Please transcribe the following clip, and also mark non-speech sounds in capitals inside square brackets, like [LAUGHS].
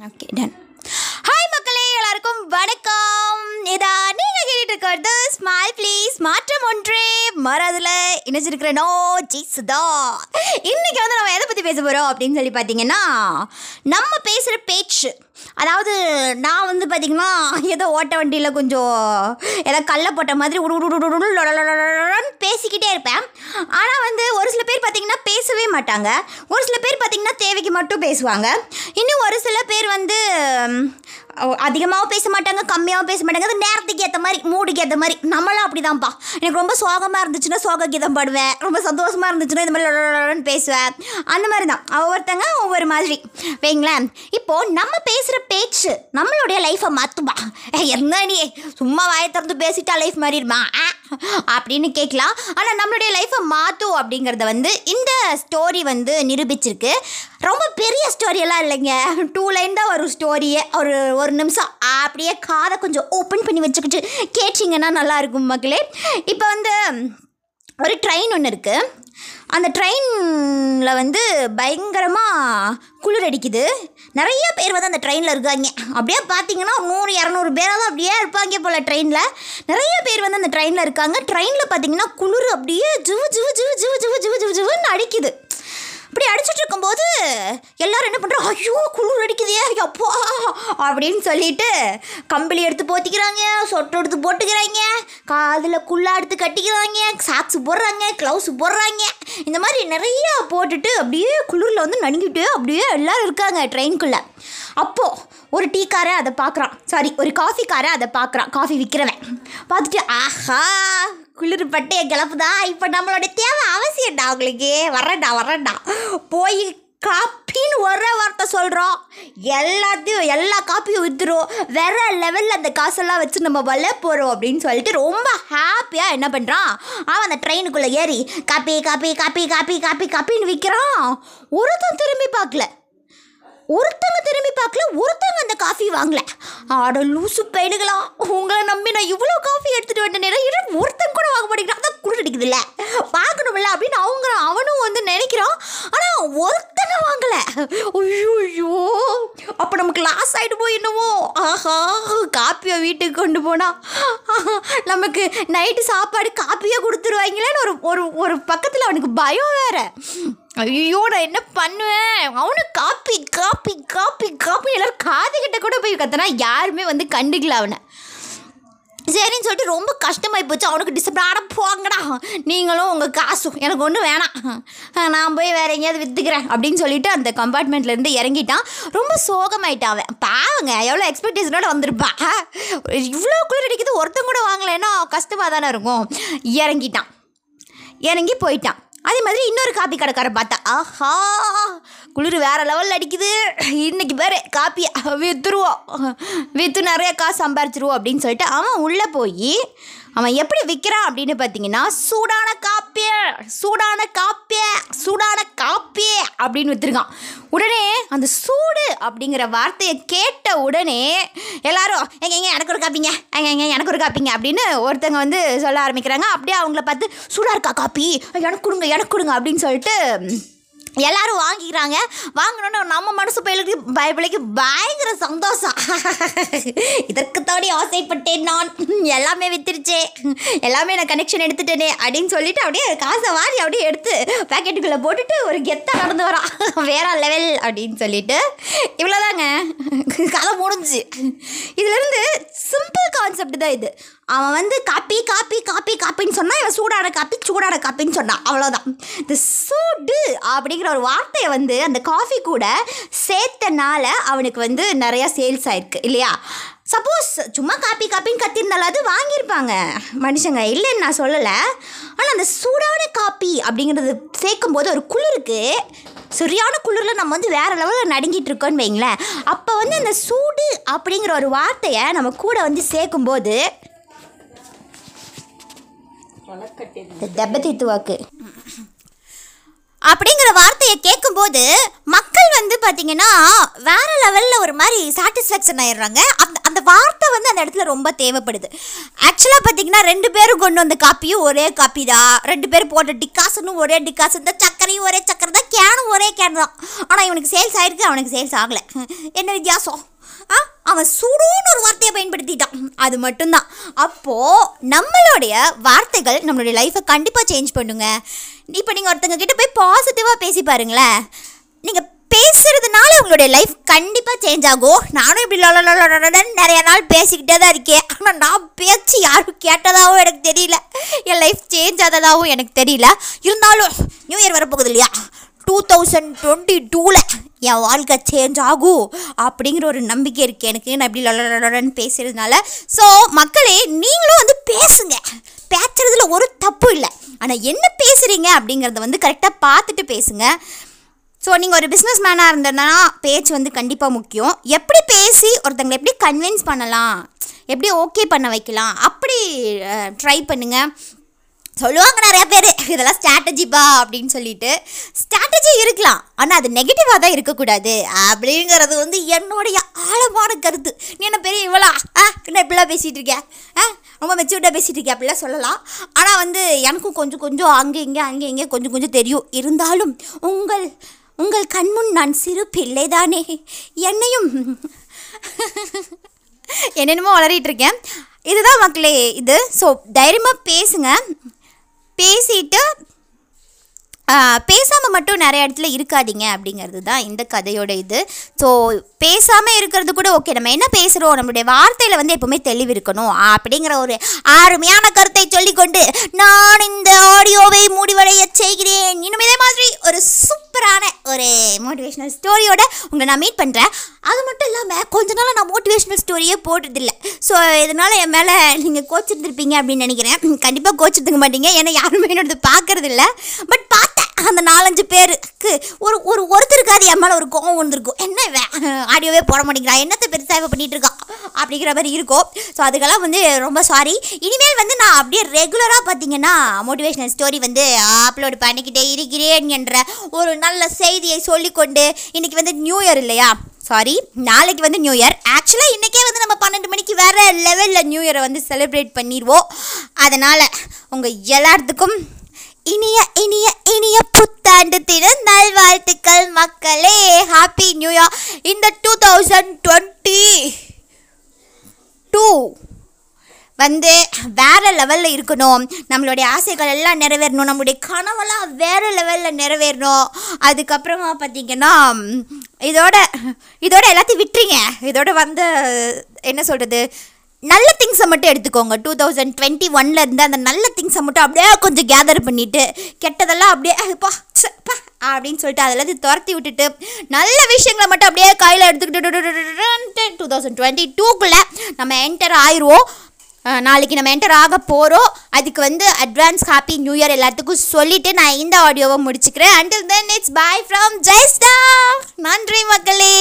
Okay done hi மக்களே எல்லாருக்கும் வணக்கம். இதா நீங்கள் கேட்டுட்டு இருக்கிறது ஸ்மால் ப்ளீஸ் ஒன்றே மறதில் இணைச்சிருக்கிற நோ ஜி சுதா இன்னைக்கு வந்து நம்ம எதை பற்றி பேச போகிறோம் அப்படின்னு சொல்லி பார்த்தீங்கன்னா நம்ம பேசுகிற பேச்சு. அதாவது நான் வந்து பார்த்தீங்கன்னா ஏதோ ஓட்ட வண்டியில் கொஞ்சம் ஏதோ கல்லை போட்ட மாதிரி உடுன்னு பேசிக்கிட்டே இருப்பேன். ஆனால் வந்து ஒரு சில பேர் பார்த்தீங்கன்னா பேசவே மாட்டாங்க. ஒரு சில பேர் பார்த்தீங்கன்னா தேவைக்கு மட்டும் பேசுவாங்க. இன்னும் ஒரு சில பேர் வந்து அதிகமாகவும் பேச மாட்டாங்க கம்மியாகவும் பேச மாட்டாங்க. அது நேரத்துக்கு ஏற்ற மாதிரி மூடுக்கு ஏற்ற மாதிரி. நம்மளும் அப்படிதான்ப்பா. எனக்கு ரொம்ப சோகமாக இருந்துச்சுன்னா சோக கீதம் பாடுவேன். ரொம்ப சந்தோஷமாக இருந்துச்சுன்னா இந்த மாதிரி பேசுவேன். அந்த மாதிரி தான் ஒவ்வொருத்தங்க ஒவ்வொரு மாதிரி. வைங்களேன். இப்போது நம்ம பேசுகிற பேச்சு நம்மளுடைய லைஃப்பை மாற்றுமா என்ன நீ? சும்மா வாயை திறந்து பேசிட்டா லைஃப் மாறிடுமா? ஆ, அப்படின்னு கேட்கலாம். ஆனால் நம்மளுடைய லைஃப்பை மாற்றும் அப்படிங்கிறத வந்து இந்த ஸ்டோரி வந்து நிரூபிச்சிருக்கு. ரொம்ப பெரிய ஸ்டோரியெல்லாம் இல்லைங்க. டூ லைன் தான் வரும் ஸ்டோரியே ஒரு ஒரு நிமிஷம் அப்படியே காதை கொஞ்சம் ஓப்பன் பண்ணி வச்சுக்கிட்டு கேட்டிங்கன்னா நல்லா இருக்கும் மக்களே. இப்போ வந்து ஒரு ட்ரெயின் ஒன்று இருக்குது அந்த ட்ரெயினில் வந்து பயங்கரமாக குளிர் அடிக்குது. நிறைய பேர் வந்து அந்த ட்ரெயினில் இருக்காங்க. அப்படியே பார்த்தீங்கன்னா நூறு இரநூறு பேராவது அப்படியே இருப்பாங்க போல் ட்ரெயினில் நிறைய பேர் வந்து அந்த ட்ரெயினில் இருக்காங்க. ட்ரெயினில் பார்த்தீங்கன்னா குளிர் அப்படியே ஜுவு ஜுவு ஜுவு ஜுவு ஜுவு ஜுவு ஜுவு ஜிவுன்னு அடிக்குது. அப்படி அடிச்சுட்டு இருக்கும்போது எல்லாரும் என்ன பண்ணுறோம் ஐயோ குளிர் அடிக்குதே அப்பா அப்படின்னு சொல்லிட்டு கம்பளி எடுத்து போத்திக்கிறாங்க சொட்டை எடுத்து போட்டுக்கிறாங்க காதில் குள்ளா எடுத்து கட்டிக்கிறாங்க சாக்ஸ் போடுறாங்க க்ளவுஸ் போடுறாங்க. இந்த மாதிரி நிறையா போட்டுட்டு அப்படியே குளிரில் வந்து நடுங்கிட்டு அப்படியே எல்லாரும் இருக்காங்க ட்ரெயின்குள்ளே அப்போது ஒரு டீக்காரை அதை பார்க்குறான். சாரி ஒரு காஃபிக்காரை அதை பார்க்குறான். காஃபி விற்கிறவன் பார்த்துட்டு ஆஹா குளிர் பட்டையை கிளப்புதா? இப்போ நம்மளோட தேவை அவசியம்டா அவங்களுக்கு வரேன்டா வரேன்டா போய் காப்பின்னு ஒரே வார்த்தை சொல்கிறோம் எல்லாத்தையும் எல்லா காப்பியும் விற்றுரும் வேறு லெவலில் அந்த காசெல்லாம் வச்சு நம்ம வல்ல போகிறோம் அப்படின்னு சொல்லிட்டு ரொம்ப ஹாப்பியாக என்ன பண்ணுறான் அவன் அந்த ட்ரெயினுக்குள்ளே ஏறி coffee coffee coffee coffee coffee காப்பின்னு விற்கிறான் ஒருத்தன் திரும்பி பார்க்கல. ஒருத்தங்க திரும்பி பார்க்கல ஒருத்தங்க அந்த காஃபி வாங்கல. ஆட லூசு பையனுங்களா உங்களை நம்பி நான் இவ்வளோ காஃபி எடுத்துகிட்டு வந்த நேரம் இரு ஒருத்தங்க கூட வாங்க மாட்டேங்கிறான். அதான் குளிர் அடிக்குதுல்ல பார்க்கணும்ல அப்படின்னு அவங்க அவனும் வந்து நினைக்கிறான். ஆனால் ஒருத்தனை வாங்கல. ஐயோ ஐயோ அப்போ நமக்கு லாஸ் ஆகிட்டு போய் என்னவோ. ஆஹா காப்பியை வீட்டுக்கு கொண்டு போனால் நமக்கு நைட்டு சாப்பாடு காப்பியாக கொடுத்துருவாங்களேன்னு ஒரு ஒரு ஒரு பக்கத்தில் அவனுக்கு பயம் வேற. ஐயோ நான் என்ன பண்ணுவேன்? அவனு காப்பி காப்பி காப்பி காப்பி எல்லோரும் காது கிட்ட கூட போய் கத்தனா யாருமே வந்து கண்டுக்கல அவனை. சரின்னு சொல்லிட்டு ரொம்ப கஷ்டமாகி போச்சு. அவனுக்கு டிசப்ளான போங்கடா. நீங்களும் உங்கள் காசும் எனக்கு ஒன்றும் வேணாம். நான் போய் வேற எங்கேயாவது விற்றுக்கிறேன் அப்படின்னு சொல்லிட்டு அந்த கம்பார்ட்மெண்ட்லேருந்து இறங்கிட்டான். ரொம்ப சோகமாயிட்டான் அவன். பாவங்க எவ்வளோ எக்ஸ்பெக்டேஷனோட வந்திருப்பா. இவ்வளோ குளிர் அடிக்குது. ஒருத்தன் கூட வாங்கலைன்னா கஷ்டமாக தானே இருக்கும். இறங்கிட்டான். இறங்கி போயிட்டான். அதே மாதிரி இன்னொரு காப்பி கடைக்காரர் பார்த்தா ஆஹா குளிர் வேற லெவலில் அடிக்குது. இன்னைக்கு பேர் காப்பி விற்றுருவோம் விற்று நிறைய காசு சம்பாரிச்சிருவோம் அப்படின்னு சொல்லிட்டு அவன் உள்ளே போய் அவன் எப்படி விற்கிறான் அப்படின்னு பார்த்தீங்கன்னா சூடான காப்பிய சூடான காப்பிய சூடான காப்பிய அப்படின்னு விற்றுருக்கான் உடனே அந்த சூடு அப்படிங்கிற வார்த்தையை கேட்ட உடனே எல்லாரும் எங்க எங்க எனக்கு ஒரு காப்பிங்க. எங்க எங்க எனக்கு ஒரு காப்பிங்க. அப்படின்னு ஒருத்தங்க வந்து சொல்ல ஆரம்பிக்கிறாங்க. அப்படியே அவங்கள பார்த்து சூடாக இருக்கா காப்பி? எனக்கு கொடுங்க எனக்கு கொடுங்க. அப்படின்னு சொல்லிட்டு எல்லாரும் வாங்கிக்கிறாங்க. வாங்கினோன்னு நம்ம மனசு பயிலுக்கு பயப்பிள்ளைக்கு பயங்கர சந்தோஷம். இதற்கு தாண்டி ஆசைப்பட்டேன் நான். எல்லாமே வித்துருச்சே. எல்லாமே நான் கனெக்ஷன் எடுத்துட்டேனே அப்படின்னு சொல்லிட்டு அப்படியே காசை வாரி அப்படியே எடுத்து பேக்கெட்டுக்குள்ளே போட்டுட்டு ஒரு கெத்தை நடந்து வரான். வேற லெவல் அப்படின்னு சொல்லிட்டு. இவ்வளோதாங்க கதை முடிஞ்சு. இதுலேருந்து சிம்பிள் கான்செப்ட் தான் இது. அவன் வந்து காப்பி காப்பி காப்பி காப்பின்னு சொன்னால் இவன் சூடான காப்பி சூடான காப்பின்னு சொன்னான். அவ்வளோதான் இந்த சூடு அப்படிங்கிற ஒரு வார்த்தையை வந்து அந்த காஃபி கூட சேர்த்தனால அவனுக்கு வந்து நிறையா சேல்ஸ் ஆயிருக்கு இல்லையா? சப்போஸ் சும்மா காப்பி காப்பின்னு கத்திருந்தாலும் அது வாங்கியிருப்பாங்க மனுஷங்க. இல்லைன்னு நான் சொல்லலை. ஆனால் அந்த சூடான காப்பி அப்படிங்கிறது சேர்க்கும்போது ஒரு குளிருக்கு. சரியான குளிரில் நம்ம வந்து வேறு லெவலில் நடுங்கிட்டு இருக்கோன்னு வைங்களேன். அப்போ வந்து அந்த சூடு அப்படிங்கிற ஒரு வார்த்தையை நம்ம கூட வந்து சேர்க்கும்போது தெப்பத்தீத்து வாக்கு. அப்படிங்கிற வார்த்தையை கேட்கும்போது மக்கள் வந்து பார்த்தீங்கன்னா வேற லெவலில் ஒரு மாதிரி சாட்டிஸ்ஃபேக்ஷன் ஆயிடுறாங்க. அந்த அந்த வார்த்தை வந்து அந்த இடத்துல ரொம்ப தேவைப்படுது. ஆக்சுவலாக பார்த்தீங்கன்னா ரெண்டு பேரும் கொண்டு வந்த காப்பியும் ஒரே காப்பி தான். ரெண்டு பேரும் போட்ட டிக்காசனும் ஒரே டிக்காசன். தான் சக்கரையும் ஒரே சக்கரை தான். கேனும் ஒரே கேன் தான். ஆனால் இவனுக்கு சேல்ஸ் ஆயிருக்கு அவனுக்கு சேல்ஸ் ஆகலை. [LAUGHS] என்ன வித்தியாசம்? அவன் சுடுன்னு ஒரு வார்த்தையை பயன்படுத்திட்டான். அது மட்டும்தான். அப்போது நம்மளுடைய வார்த்தைகள் நம்மளுடைய லைஃப்பை கண்டிப்பாக சேஞ்ச் பண்ணுங்க. இப்போ நீங்கள் ஒருத்தங்க கிட்ட போய் பாசிட்டிவாக பேசி பாருங்களேன். நீங்கள் பேசுறதுனால உங்களுடைய லைஃப் கண்டிப்பாக சேஞ்ச் ஆகும். நானும் இப்படி லொலன்னு நிறைய நாள் பேசிக்கிட்டே தான் இருக்கேன். ஆனால் நான் பேச்சு யாரும் கேட்டதாகவும் எனக்கு தெரியல. என் லைஃப் சேஞ்ச் ஆனதாகவும் எனக்கு தெரியல. இருந்தாலும் நியூ இயர் வரப்போகுது இல்லையா? டூ தௌசண்ட் டுவெண்ட்டி டூவில் என் வாழ்க்கை சேஞ்ச் ஆகும் அப்படிங்கிற ஒரு நம்பிக்கை இருக்குது எனக்கு. நான் இப்படி லொலலொலன்னு பேசுறதுனால. ஸோ மக்களே நீங்களும் வந்து பேசுங்க. பேசுறதுல ஒரு தப்பு இல்லை. ஆனால் என்ன பேசுகிறீங்க அப்படிங்கிறத வந்து கரெக்டாக பார்த்துட்டு பேசுங்க. ஸோ நீங்கள் ஒரு பிஸ்னஸ் மேனாக இருந்ததுனா பேச்சு வந்து கண்டிப்பாக முக்கியம். எப்படி பேசி ஒருத்தங்களை எப்படி கன்வின்ஸ் பண்ணலாம்? எப்படி ஓகே பண்ண வைக்கலாம்? அப்படி ட்ரை பண்ணுங்கள் சொல்லுவாங்க நிறைய பேர். இதெல்லாம் ஸ்ட்ராட்டஜிப்பா அப்படின்னு சொல்லிட்டு. ஸ்ட்ராட்டஜி இருக்கலாம். ஆனால் அது நெகட்டிவாக தான் இருக்கக்கூடாது. அப்படிங்கிறது வந்து என்னுடைய ஆழமான கருத்து. நீ என்ன பெரிய இவ்வளோ ஆ என்ன இப்படிலாம் பேசிகிட்டு இருக்கேன் ஆ ரொம்ப மெச்சூர்டாக பேசிகிட்டு இருக்கேன் அப்படிலாம் சொல்லலாம். ஆனால் வந்து எனக்கும் கொஞ்சம் கொஞ்சம் அங்கே இங்கே அங்கே இங்கே கொஞ்சம் கொஞ்சம் தெரியும். இருந்தாலும் உங்கள் உங்கள் கண்முன் நான் சிறு பிள்ளைதானே. என்னையும் [LAUGHS] என்னென்னமோ வளரிட்டு இருக்கேன். இதுதான் மக்களே இது. ஸோ தைரியமாக பேசுங்க. பேசிட்டு பேசாமல் மட்டும் நிறைய இடத்துல இருக்காதீங்க அப்படிங்கிறது தான் இந்த கதையோட இது. ஸோ பேசாமல் இருக்கிறது கூட ஓகே நம்ம என்ன பேசுகிறோம் நம்மளுடைய வார்த்தையில் வந்து எப்போவுமே தெளிவு இருக்கணும் அப்படிங்கிற ஒரு அருமையான கருத்தை சொல்லிக்கொண்டு நான் இந்த ஆடியோவை முடிவடைய செய்கிறேன். இன்னும் இதே மாதிரி ஒரு சூப்பரான ஒரு மோட்டிவேஷ்னல் ஸ்டோரியோட உங்களை நான் மீட் பண்ணுறேன் அது மட்டும் இல்லாமல் மோட்டிவேஷ்னல் ஸ்டோரியே போடுறதில்ல. ஸோ இதனால் என் மேலே நீங்கள் கோச்சிருந்துருப்பீங்க அப்படின்னு நினைக்கிறேன். கண்டிப்பாக கோச்சிருந்துக்க மாட்டீங்க. ஏன்னா யாருமே என்னோடது பார்க்கறதில்ல. பட் பார்த்து அந்த நாலஞ்சு பேருக்கு ஒரு ஒரு ஒருத்தருக்காவது என் மேலே ஒரு கோவம் வந்திருக்கும் என்ன ஆடியோவே போட மாட்டேங்கிறான். என்னத்தை பெருசாக இவன் பண்ணிட்டு இருக்கான் அப்படிங்கிற மாதிரி இருக்கும். ஸோ அதுக்கெல்லாம் வந்து ரொம்ப சாரி இனிமேல் வந்து நான் அப்படியே ரெகுலராக பார்த்தீங்கன்னா மோட்டிவேஷனல் ஸ்டோரி வந்து அப்லோடு பண்ணிக்கிட்டே இருக்கிறேன் என்ற ஒரு நல்ல செய்தியை சொல்லிக்கொண்டு இன்றைக்கி வந்து நியூ இயர் இல்லையா? சாரி நாளைக்கு வந்து நியூ இயர் ஆக்சுவலாக இன்றைக்கே வந்து நம்ம பன்னெண்டு மணிக்கு வேறு லெவலில் நியூ இயரை வந்து செலிப்ரேட் பண்ணிடுவோம் அதனால் உங்கள் எல்லாத்துக்கும் இனிய இனிய இனிய புத்தாண்டு தின நல்வாழ்த்துக்கள் மக்களே. ஹாப்பி நியூ இயர் இந்த டூ தௌசண்ட் டுவெண்ட்டி டூ வந்து வேறு லெவலில் இருக்கணும். நம்மளுடைய ஆசைகள் எல்லாம் நிறைவேறணும். நம்மளுடைய கனவெல்லாம் வேறு லெவலில் நிறைவேறணும். அதுக்கப்புறமா பார்த்திங்கன்னா இதோட இதோட எல்லாத்தையும் விட்டுறீங்க இதோட வந்து என்ன சொல்கிறது நல்ல திங்ஸை மட்டும் எடுத்துக்கோங்க. டூ தௌசண்ட் டுவெண்ட்டி ஒன்ல இருந்து அந்த நல்ல திங்ஸை மட்டும் அப்படியே கொஞ்சம் கேதர் பண்ணிட்டு கெட்டதெல்லாம் அப்படியே பா பா அப்படின்னு சொல்லிட்டு அதெல்லாம் துரத்தி விட்டுட்டு நல்ல விஷயங்களை மட்டும் அப்படியே கையில் எடுத்துக்கிட்டு டூ தௌசண்ட் டுவெண்ட்டி டூக்குள்ளே நம்ம என்டர் ஆயிடுவோம் நாளைக்கு நம்ம என்டர் ஆக போகிறோம் அதுக்கு வந்து அட்வான்ஸ் ஹாப்பி நியூ இயர் எல்லாத்துக்கும் சொல்லிவிட்டு நான் இந்த ஆடியோவை முடிச்சுக்கிறேன். Until then it's bye from Jaista நன்றி மக்களே.